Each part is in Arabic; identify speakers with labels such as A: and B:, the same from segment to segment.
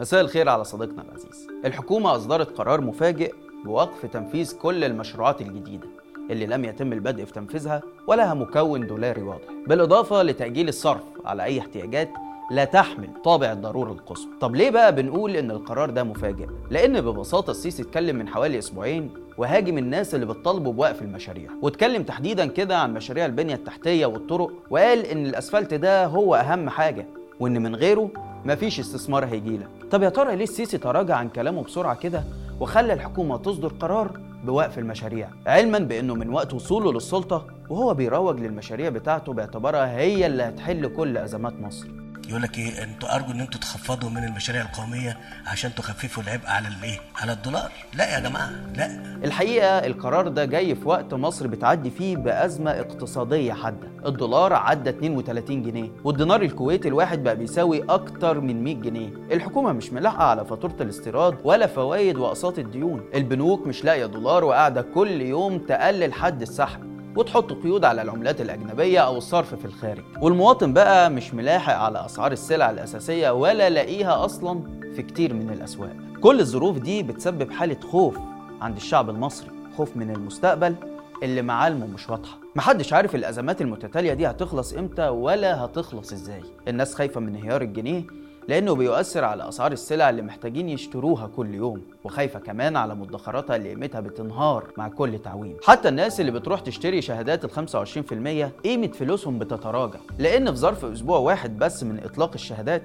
A: مساء الخير على صديقنا العزيز. الحكومة أصدرت قرار مفاجئ بوقف تنفيذ كل المشروعات الجديدة اللي لم يتم البدء في تنفيذها ولها مكون دولاري واضح. بالإضافة لتأجيل الصرف على أي احتياجات لا تحمل طابع الضرورة القصوى. طب ليه بقى بنقول إن القرار ده مفاجئ؟ لأن ببساطة السيسي اتكلم من حوالي أسبوعين وهاجم الناس اللي بتطالبوا بوقف المشاريع. واتكلم تحديدا كده عن مشاريع البنية التحتية والطرق وقال إن الأسفلت ده هو أهم حاجة وإن من غيره مفيش استثمار هيجيلك طب يا ترى ليه السيسي تراجع عن كلامه بسرعة كده وخلى الحكومة تصدر قرار بوقف المشاريع؟ علما بأنه من وقت وصوله للسلطة وهو بيروج للمشاريع بتاعته باعتبارها هي اللي هتحل كل أزمات مصر.
B: يقول لك إيه؟ أنتوا أرجو إن أنتوا تخفضوا من المشاريع القومية عشان تخففوا العبء على الإيه؟ على الدولار. لا يا جماعة لا.
A: الحقيقة القرار ده جاي في وقت مصر بتعدي فيه بأزمة اقتصادية حادة. الدولار عدى 32 جنيه والدينار الكويتي الواحد بقى بيساوي أكتر من 100 جنيه. الحكومة مش ملاحقة على فاتورة الاستيراد ولا فوائد وأقساط الديون. البنوك مش لاقية دولار وقاعدة كل يوم تقلل حد السحب. وتحط قيود على العملات الأجنبية أو الصرف في الخارج. والمواطن بقى مش ملاحق على أسعار السلع الأساسية ولا لاقيها أصلا في كتير من الأسواق. كل الظروف دي بتسبب حالة خوف عند الشعب المصري خوف من المستقبل اللي معالمه مش واضحة. محدش عارف الأزمات المتتالية دي هتخلص إمتى ولا هتخلص إزاي. الناس خايفة من انهيار الجنيه لأنه بيؤثر على أسعار السلع اللي محتاجين يشتروها كل يوم وخايفة كمان على مدخراتها اللي قيمتها بتنهار مع كل تعويم. حتى الناس اللي بتروح تشتري شهادات ال 25% قيمة فلوسهم بتتراجع. لأن في ظرف أسبوع واحد بس من إطلاق الشهادات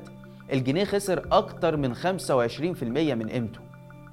A: الجنيه خسر أكتر من 25% من قيمته.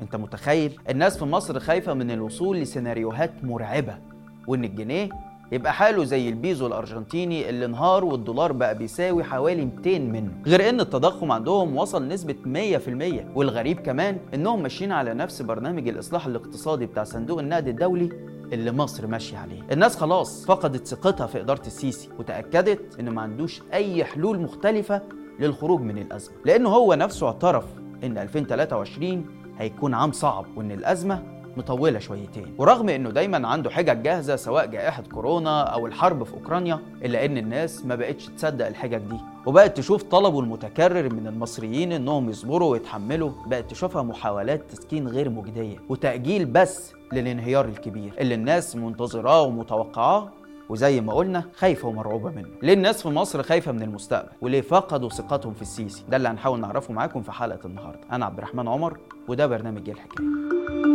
A: أنت متخيل؟ الناس في مصر خايفة من الوصول لسيناريوهات مرعبة وإن الجنيه يبقى حاله زي البيزو الأرجنتيني اللي انهار والدولار بقى بيساوي حوالي 200 منه. غير إن التضخم عندهم وصل نسبة 100% والغريب كمان إنهم ماشيين على نفس برنامج الإصلاح الاقتصادي بتاع صندوق النقد الدولي اللي مصر ماشية عليه. الناس خلاص فقدت ثقتها في إدارة السيسي وتأكدت إنه ما عندوش أي حلول مختلفة للخروج من الأزمة لأنه هو نفسه اعترف إن 2023 هيكون عام صعب وإن الأزمة مطولة شويتين. ورغم إنه دايما عنده حجج جاهزة سواء جائحة كورونا أو الحرب في أوكرانيا إلا إن الناس ما بقتش تصدق الحجج دي. وبقت تشوف طلبه المتكرر من المصريين إنهم يصبروا ويتحملوا. بقت تشوفها محاولات تسكين غير مجدية وتأجيل بس للانهيار الكبير اللي الناس منتظراه ومتوقعاه. وزي ما قلنا خايفة ومرعوبة منه. ليه الناس في مصر خايفة من المستقبل؟ وليه فقدوا ثقتهم في السيسي؟ ده اللي هنحاول نعرفه معاكم في حلقة النهارده. أنا عبد الرحمن عمر وده برنامج إيه الحكاية.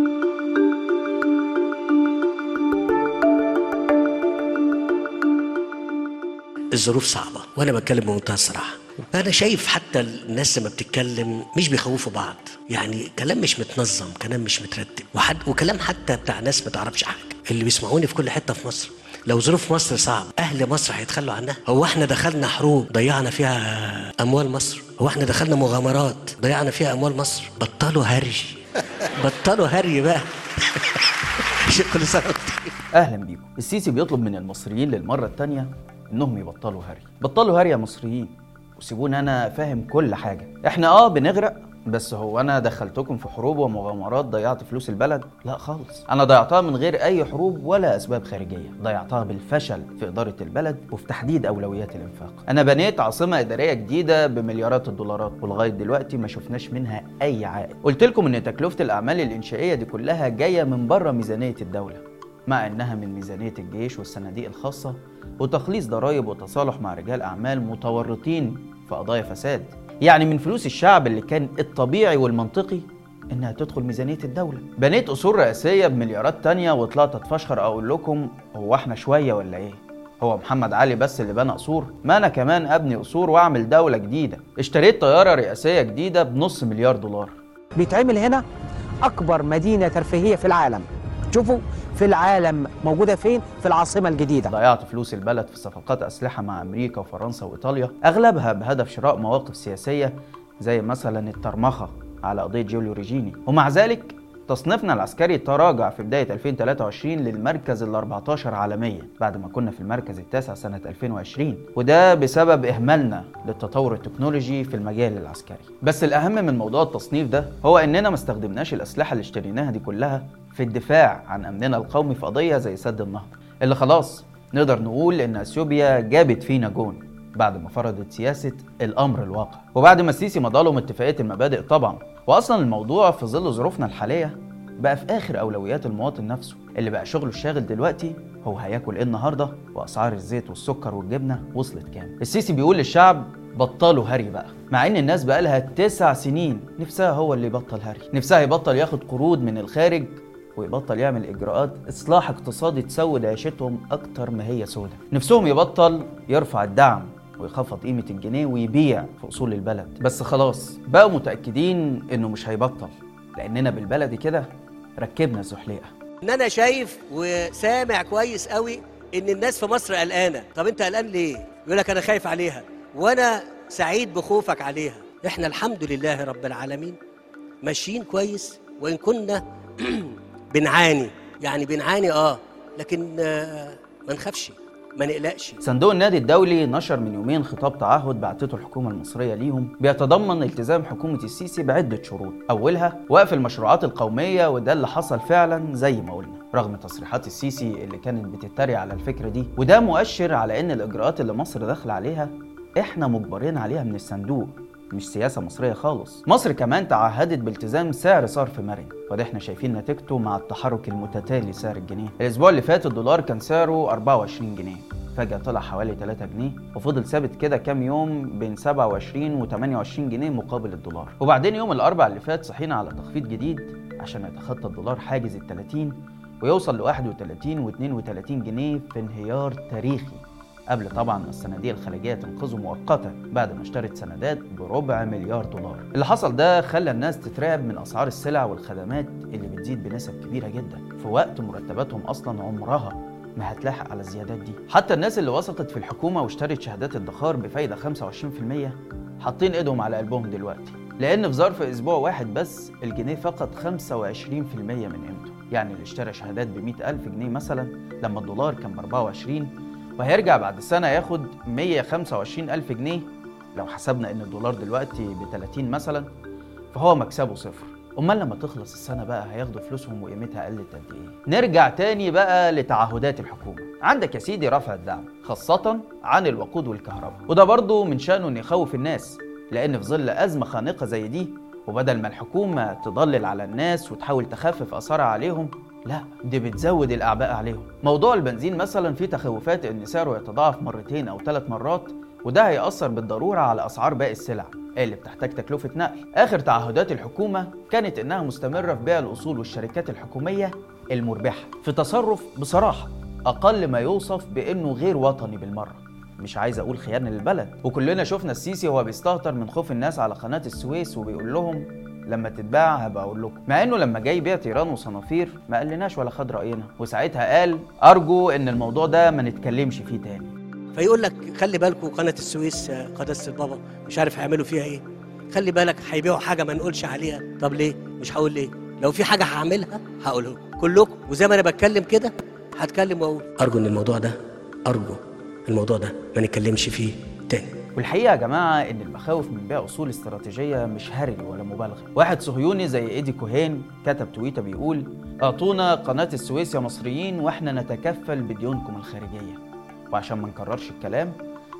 B: الظروف صعبة وأنا بتكلم بمنتهى الصراحة. أنا شايف حتى الناس لما بتتكلم مش بيخوفوا بعض. يعني كلام مش متنظم كلام مش مترتب. وحد وكلام حتى بتاع ناس ما تعرفش حاجة. اللي بيسمعوني في كل حتة في مصر لو ظروف مصر صعب أهل مصر هيتخلوا عنها؟ هو إحنا دخلنا حروب ضيعنا فيها أموال مصر؟ هو إحنا دخلنا مغامرات ضيعنا فيها أموال مصر؟ بطلوا هري. بطلوا هري بقى. كل سنه.
A: أهلا بيكم. السيسي بيطلب من المصريين للمرة الثانية انهم يبطلوا هري. بطلوا هري يا مصريين. وسيبوني أنا فاهم كل حاجة. إحنا آه بنغرق بس هو أنا دخلتكم في حروب ومغامرات ضيعت فلوس البلد؟ لا خالص. أنا ضيعتها من غير أي حروب ولا أسباب خارجية. ضيعتها بالفشل في إدارة البلد وفي تحديد أولويات الإنفاق. أنا بنيت عاصمة إدارية جديدة بمليارات الدولارات ولغاية دلوقتي ما شفناش منها أي عائد. قلت لكم إن تكلفة الأعمال الإنشائية دي كلها جاية من بره ميزانية الدولة. مع إنها من ميزانية الجيش والصناديق الخاصة وتخليص ضرائب وتصالح مع رجال أعمال متورطين في قضايا فساد. يعني من فلوس الشعب اللي كان الطبيعي والمنطقي إنها تدخل ميزانية الدولة. بنيت اصول رئاسية بمليارات تانية وطلعت اتفشخر أقول لكم هو إحنا شوية ولا إيه؟ هو محمد علي بس اللي بنى قصور؟ ما أنا كمان أبني قصور وأعمل دولة جديدة. اشتريت طيارة رئاسية جديدة بنص مليار دولار.
C: بيتعمل هنا أكبر مدينة ترفيهية في العالم. شوفوا في العالم موجودة فين؟ في العاصمة الجديدة.
A: ضيعت فلوس البلد في صفقات أسلحة مع أمريكا وفرنسا وإيطاليا. أغلبها بهدف شراء مواقف سياسية زي مثلا الطرمخة على قضية جوليو ريجيني. ومع ذلك تصنيفنا العسكري تراجع في بداية 2023 للمركز ال 14 عالميا بعد ما كنا في المركز التاسع سنة 2020 وده بسبب إهمالنا للتطور التكنولوجي في المجال العسكري. بس الأهم من موضوع التصنيف ده هو إننا ما استخدمناش الأسلحة اللي اشتريناها دي كلها في الدفاع عن أمننا القومي في قضية زي سد النهضة اللي خلاص نقدر نقول إن أثيوبيا جابت فينا جون بعد ما فرضت سياسة الأمر الواقع. وبعد ما السيسي مضى لهم اتفاقية المبادئ طبعا. وأصلا الموضوع في ظل ظروفنا الحالية بقى في آخر أولويات المواطن نفسه. اللي بقى شغله الشاغل دلوقتي هو هياكل إيه النهاردة؟ وأسعار الزيت والسكر والجبنة وصلت كام؟ السيسي بيقول للشعب بطلوا هري بقى. مع إن الناس بقى لها تسع سنين نفسها هو اللي يبطل هري. نفسها يبطل ياخد قروض من الخارج ويبطل يعمل إجراءات إصلاح اقتصادي تسود عيشتهم أكتر ما هي سودة. نفسهم يبطل يرفع الدعم ويخفض قيمة الجنيه ويبيع في أصول البلد. بس خلاص بقوا متأكدين إنه مش هيبطل. لأننا بالبلدي كده ركبنا الزحليقة.
B: إن أنا شايف وسامع كويس قوي إن الناس في مصر قلقانة. طب أنت قلقان ليه؟ يقول لك أنا خايف عليها. وأنا سعيد بخوفك عليها. إحنا الحمد لله رب العالمين ماشيين كويس. وإن كنا بنعاني. يعني بنعاني آه. لكن آه ما نخافش ما نقلقش.
A: صندوق النادي الدولي نشر من يومين خطاب تعهد بعتته الحكومة المصرية ليهم بيتضمن التزام حكومة السيسي بعدة شروط. أولها وقف المشروعات القومية وده اللي حصل فعلا زي ما قلنا. رغم تصريحات السيسي اللي كانت بتتريق على الفكرة دي وده مؤشر على إن الإجراءات اللي مصر داخلة عليها إحنا مجبرين عليها من الصندوق. مش سياسة مصرية خالص. مصر كمان تعهدت بالتزام سعر صرف مرن وده إحنا شايفين نتيجته مع التحرك المتتالي سعر الجنيه. الأسبوع اللي فات الدولار كان سعره 24 جنيه فجأة طلع حوالي 3 جنيه وفضل ثابت كده كام يوم بين 27 و 28 جنيه مقابل الدولار. وبعدين يوم الأربع اللي فات صحينا على تخفيض جديد عشان يتخطى الدولار حاجز ال 30 ويوصل ل 31 و 32 جنيه في انهيار تاريخي. قبل طبعا ما الصناديق الخارجيه تنقذه مؤقتا بعد ما اشترت سندات بربع مليار دولار. اللي حصل ده خلى الناس تترعب من أسعار السلع والخدمات اللي بتزيد بنسب كبيرة جدا في وقت مرتباتهم أصلا عمرها ما هتلاحق على الزيادات دي. حتى الناس اللي وثقت في الحكومة واشترت شهادات الادخار بفايدة 25% حاطين إيدهم على قلبهم دلوقتي. لأن في ظرف أسبوع واحد بس الجنيه فقد 25% من قيمته. يعني اللي اشترى شهادات ب 100000 جنيه مثلا لما الدولار كان ب 24 وهيرجع بعد سنة ياخد 125 ألف جنيه لو حسبنا إن الدولار دلوقتي ب 30 مثلا فهو مكسبه صفر. أمال لما تخلص السنة بقى هياخدوا فلوسهم وقيمتها قلت قد إيه؟ نرجع تاني بقى لتعهدات الحكومة. عندك يا سيدي رفع الدعم خاصة عن الوقود والكهرباء. وده برضه من شأنه إنه يخوف الناس لأن في ظل أزمة خانقة زي دي وبدل ما الحكومة تضلل على الناس وتحاول تخفف أثرها عليهم لا دي بتزود الأعباء عليهم. موضوع البنزين مثلا فيه تخوفات إن سعره يتضاعف مرتين أو ثلاث مرات وده هيأثر بالضرورة على أسعار باقي السلع اللي بتحتاج تكلفة نقل. آخر تعهدات الحكومة كانت إنها مستمرة في بيع الأصول والشركات الحكومية المربحة. في تصرف بصراحة أقل ما يوصف بإنه غير وطني بالمرة. مش عايز أقول خيانة للبلد. وكلنا شفنا السيسي وهو بيستهتر من خوف الناس على قناة السويس وبيقول لهم لما تتباع هبقى أقول لكم مع إنه لما جاي يبيع تيران وصنافير ما قالناش ولا خد رأينا. وساعتها قال أرجو إن الموضوع ده ما نتكلمش فيه تاني.
B: فيقول لك خلي بالكم قناة السويس قداسه البابا مش عارف هيعملوا فيها إيه. خلي بالك هيبيعوا حاجة ما نقولش عليها. طب ليه؟ مش هقول ليه. لو في حاجة هعملها هقولها لكم. كلكم وزي ما أنا بتكلم كده هتكلم وأقول. أرجو إن الموضوع ده أرجو الموضوع ده ما نتكلمش فيه تاني.
A: والحقيقة يا جماعة إن المخاوف من بيع أصول استراتيجية مش هري ولا مبالغة. واحد صهيوني زي إيدي كوهين كتب تويته بيقول أعطونا قناة السويس يا مصريين وإحنا نتكفل بديونكم الخارجية. وعشان ما نكررش الكلام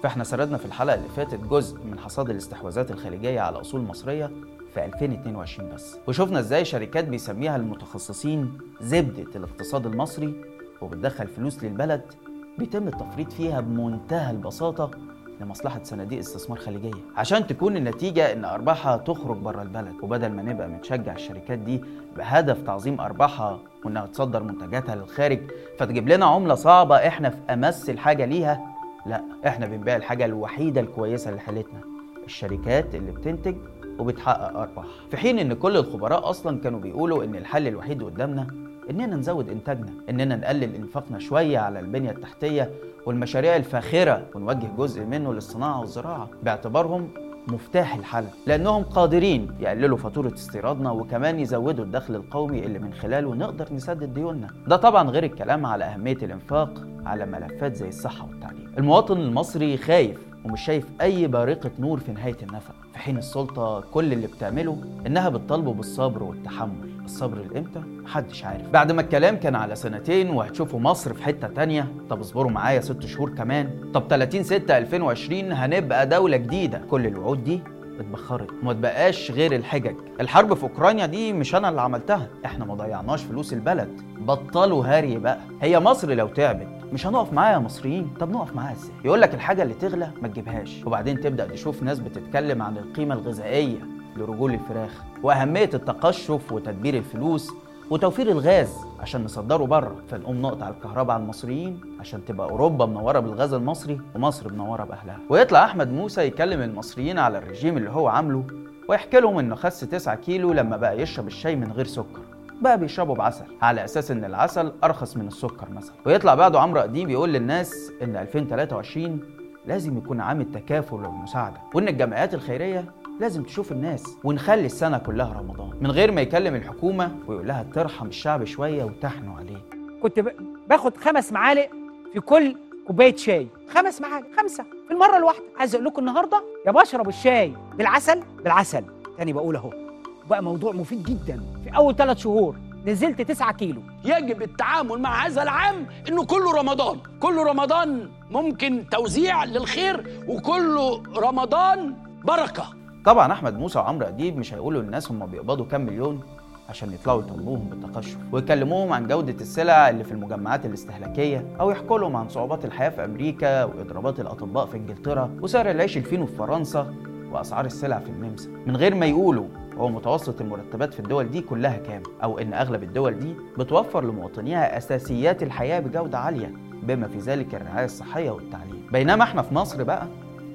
A: فإحنا سردنا في الحلقة اللي فاتت جزء من حصاد الاستحواذات الخارجية على أصول مصرية في 2022 بس. وشفنا إزاي شركات بيسميها المتخصصين زبدة الاقتصاد المصري وبتدخل فلوس للبلد بيتم التفريط فيها بمنتهى البساطة لمصلحة صناديق استثمار خليجية. عشان تكون النتيجة إن أرباحها تخرج بره البلد وبدل ما نبقى بنشجع الشركات دي بهدف تعظيم أرباحها وإنها تصدر منتجاتها للخارج فتجيب لنا عملة صعبة إحنا في أمس الحاجة ليها. لا إحنا بنبيع الحاجة الوحيدة الكويسة لحالتنا الشركات اللي بتنتج وبتحقق أرباح. في حين إن كل الخبراء أصلا كانوا بيقولوا إن الحل الوحيد قدامنا إننا نزود إنتاجنا إننا نقلل إنفاقنا شوية على البنية التحتية والمشاريع الفاخرة ونوجه جزء منه للصناعة والزراعة. باعتبارهم مفتاح الحل لأنهم قادرين يقللوا فاتورة استيرادنا وكمان يزودوا الدخل القومي اللي من خلاله نقدر نسدد ديوننا. ده طبعا غير الكلام على أهمية الإنفاق على ملفات زي الصحة والتعليم. المواطن المصري خايف ومش شايف أي بارقة نور في نهاية النفق في حين السلطة كل اللي بتعمله إنها بتطالبه بالصبر والتحمل. الصبر لامتى محدش عارف. بعد ما الكلام كان على سنتين وهتشوفوا مصر في حتة تانية طب اصبروا معايا ست شهور كمان. طب 30 6 2020 هنبقى دولة جديدة. كل الوعود دي اتبخرت. وما تبقاش غير الحجج. الحرب في أوكرانيا دي مش أنا اللي عملتها. إحنا ما ضيعناش فلوس البلد. بطلوا هري بقى. هي مصر لو تعبت. مش هنقف معاها يا مصريين. طب نقف معاها إزاي؟ يقول لك الحاجة اللي تغلى ما تجيبهاش. وبعدين تبدأ تشوف ناس بتتكلم عن القيمة الغذائية. لرجول الفراخ وأهمية التقشف وتدبير الفلوس وتوفير الغاز عشان نصدره بره فنقوم نقطع الكهرباء على المصريين عشان تبقى أوروبا منورة بالغاز المصري ومصر منورة بأهلها. ويطلع أحمد موسى يكلم المصريين على الرجيم اللي هو عامله ويحكي لهم إنه خس 9 كيلو لما بقى يشرب الشاي من غير سكر. بقى بيشربوا بعسل على أساس إن العسل أرخص من السكر مثلا. ويطلع بعده عمرو أديب يقول للناس إن 2023 لازم يكون عام التكافل والمساعده وإن الجمعيات الخيرية لازم تشوف الناس ونخلي السنة كلها رمضان من غير ما يكلم الحكومة ويقول لها ترحم الشعب شوية وتحنوا عليه.
C: كنت باخد خمس معالق في كل كوباية شاي. خمس معالق خمسة في المرة الواحدة. عايز أقول لكم النهارده يا بشرب الشاي. بالعسل؟ بالعسل. تاني بقول أهو. بقى موضوع مفيد جدا. في أول ثلاث شهور نزلت 9 كيلو.
D: يجب التعامل مع هذا العام إنه كله رمضان. كله رمضان ممكن توزيع للخير وكله رمضان بركة.
A: طبعا أحمد موسى وعمرو أديب مش هيقولوا للناس هم بيقبضوا كام مليون عشان يطلعوا يطالبوهم بالتقشف ويكلموهم عن جودة السلع اللي في المجمعات الاستهلاكية أو يحكوا لهم عن صعوبات الحياة في أمريكا وإضرابات الأطباء في إنجلترا وسعر العيش الفينو في فرنسا وأسعار السلع في النمسا. من غير ما يقولوا هو متوسط المرتبات في الدول دي كلها كام أو إن أغلب الدول دي بتوفر لمواطنيها أساسيات الحياة بجودة عالية بما في ذلك الرعاية الصحية والتعليم. بينما إحنا في مصر بقى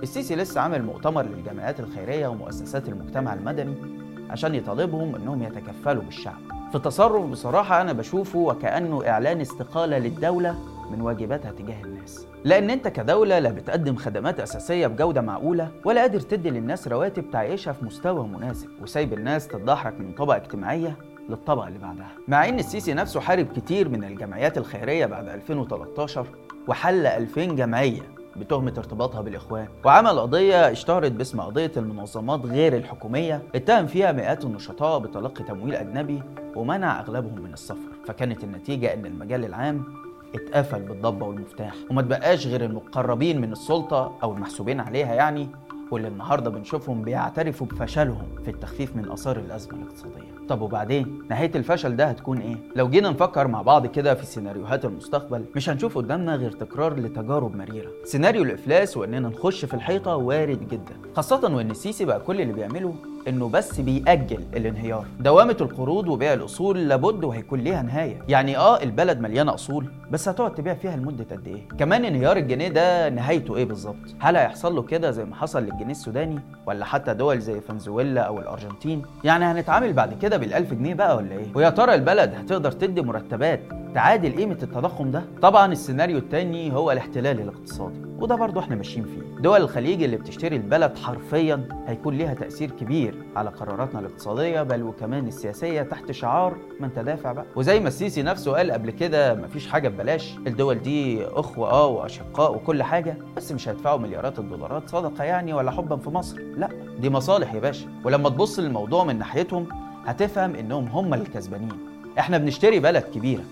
A: السيسي لسه عامل مؤتمر للجمعيات الخيرية ومؤسسات المجتمع المدني عشان يطالبهم إنهم يتكفلوا بالشعب. في تصرف بصراحة أنا بشوفه وكأنه إعلان استقالة للدولة من واجباتها تجاه الناس. لأن أنت كدولة لا بتقدم خدمات أساسية بجودة معقولة ولا قادر تدي للناس رواتب تعيشها في مستوى مناسب وسايب الناس تتدحرج من طبقة اجتماعية للطبقة اللي بعدها. مع إن السيسي نفسه حارب كتير من الجمعيات الخيرية بعد 2013 وحل 2000 جمعية بتهمة ارتباطها بالإخوان. وعمل قضية اشتهرت باسم قضية المنظمات غير الحكومية. اتهم فيها مئات النشطاء بتلقي تمويل أجنبي ومنع أغلبهم من السفر. فكانت النتيجة إن المجال العام اتقفل بالضبة والمفتاح. وما تبقاش غير المقربين من السلطة أو المحسوبين عليها يعني واللي النهارده بنشوفهم بيعترفوا بفشلهم في التخفيف من آثار الأزمة الاقتصادية. طب وبعدين نهاية الفشل ده هتكون إيه؟ لو جينا نفكر مع بعض كده في سيناريوهات المستقبل مش هنشوف قدامنا غير تكرار لتجارب مريرة. سيناريو الإفلاس وإننا نخش في الحيطة وارد جدا، خاصة وإن السيسي بقى كل اللي بيعمله إنه بس بيأجل الانهيار. دوامة القروض وبيع الأصول لابد وهيكون ليها نهاية. يعني آه البلد مليانة أصول بس هتقعد تبيع فيها لمدة قد إيه؟ كمان انهيار الجنيه ده نهايته إيه بالظبط؟ هل هيحصل له كده زي ما حصل للجنيه السوداني ولا حتى دول زي فنزويلا أو الأرجنتين؟ يعني هنتعامل بعد كده بالألف جنيه بقى ولا إيه؟ ويا ترى البلد هتقدر تدي مرتبات تعادل قيمة التضخم ده؟ طبعا السيناريو التاني هو الاحتلال الاقتصادي وده برضه إحنا ماشيين فيه. دول الخليج اللي بتشتري البلد حرفيا هيكون ليها تأثير كبير على قراراتنا الاقتصادية بل وكمان السياسية تحت شعار ما انت دافع بقى. وزي ما السيسي نفسه قال قبل كده مفيش حاجة ببلاش الدول دي أخوة آه وأشقاء وكل حاجة بس مش هيدفعوا مليارات الدولارات صدقة يعني ولا حبا في مصر. لا دي مصالح يا باشا. ولما تبص للموضوع من ناحيتهم هتفهم إنهم هم اللي كسبانين إحنا بنشتري بلد كبيرة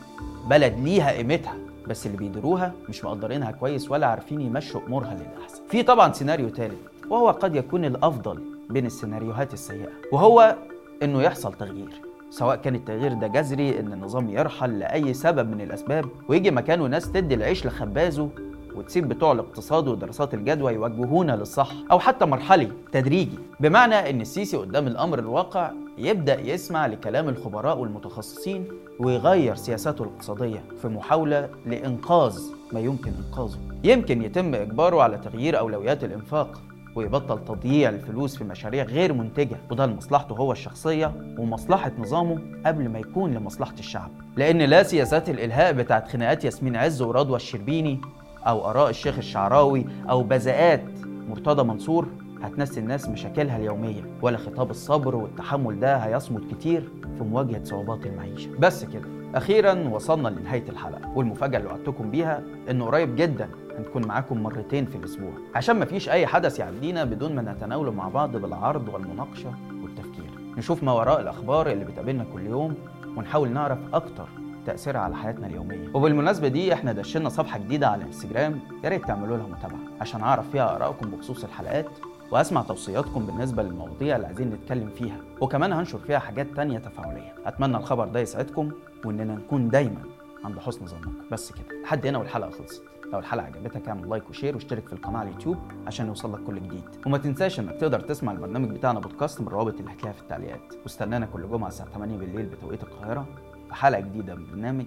A: بلد ليها قيمتها بس اللي بيديروها مش مقدرينها كويس ولا عارفين يمشوا أمورها للأحسن. في طبعا سيناريو ثالث وهو قد يكون الأفضل بين السيناريوهات السيئة وهو إنه يحصل تغيير سواء كان التغيير ده جذري إن النظام يرحل لأي سبب من الأسباب ويجي مكانه ناس تدي العيش لخبازه وتسيب بتوع الاقتصاد ودراسات الجدوى يوجهونا للصح أو حتى مرحلي تدريجي بمعنى إن السيسي قدام الأمر الواقع يبدأ يسمع لكلام الخبراء والمتخصصين ويغير سياساته الاقتصادية في محاولة لإنقاذ ما يمكن إنقاذه. يمكن يتم إجباره على تغيير أولويات الإنفاق ويبطل تضييع الفلوس في مشاريع غير منتجة وده لمصلحته هو الشخصية ومصلحة نظامه قبل ما يكون لمصلحة الشعب. لأن لا سياسات الإلهاء بتاعت خناقات ياسمين عز ورضوى الشربيني أو آراء الشيخ الشعراوي أو بذاءات مرتضى منصور هتنسي الناس مشاكلها اليومية ولا خطاب الصبر والتحمل ده هيصمد كتير في مواجهة صعوبات المعيشة. بس كده أخيرا وصلنا لنهاية الحلقة والمفاجأة اللي وعدتكم بيها إنه قريب جدا هنكون معاكم مرتين في الأسبوع. عشان مفيش أي حدث يعدينا بدون ما نتناوله مع بعض بالعرض والمناقشة والتفكير. نشوف ما وراء الأخبار اللي بتقابلنا كل يوم ونحاول نعرف أكتر تأثيرها على حياتنا اليومية. وبالمناسبة دي إحنا دشنا صفحة جديدة على الإنستجرام يا ريت تعملوا لها متابعة عشان أعرف فيها آرائكم بخصوص الحلقات. وأسمع توصياتكم بالنسبة للمواضيع اللي عايزين نتكلم فيها وكمان هنشر فيها حاجات تانية تفاعلية. أتمنى الخبر ده يسعدكم وإننا نكون دايما عند حسن ظنك بس كده لحد هنا والحلقة خلصت. لو الحلقة عجبتك اعمل like و share واشترك في القناة على اليوتيوب عشان يوصلك كل جديد. وما تنساش إنك تقدر تسمع البرنامج بتاعنا بودكاست من الروابط اللي هتلاقيها في التعليقات. واستنانا كل جمعة الساعة 8 بالليل بتوقيت القاهرة في حلقة جديدة من برنامج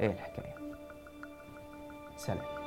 A: إيه الحكاية؟ سلام.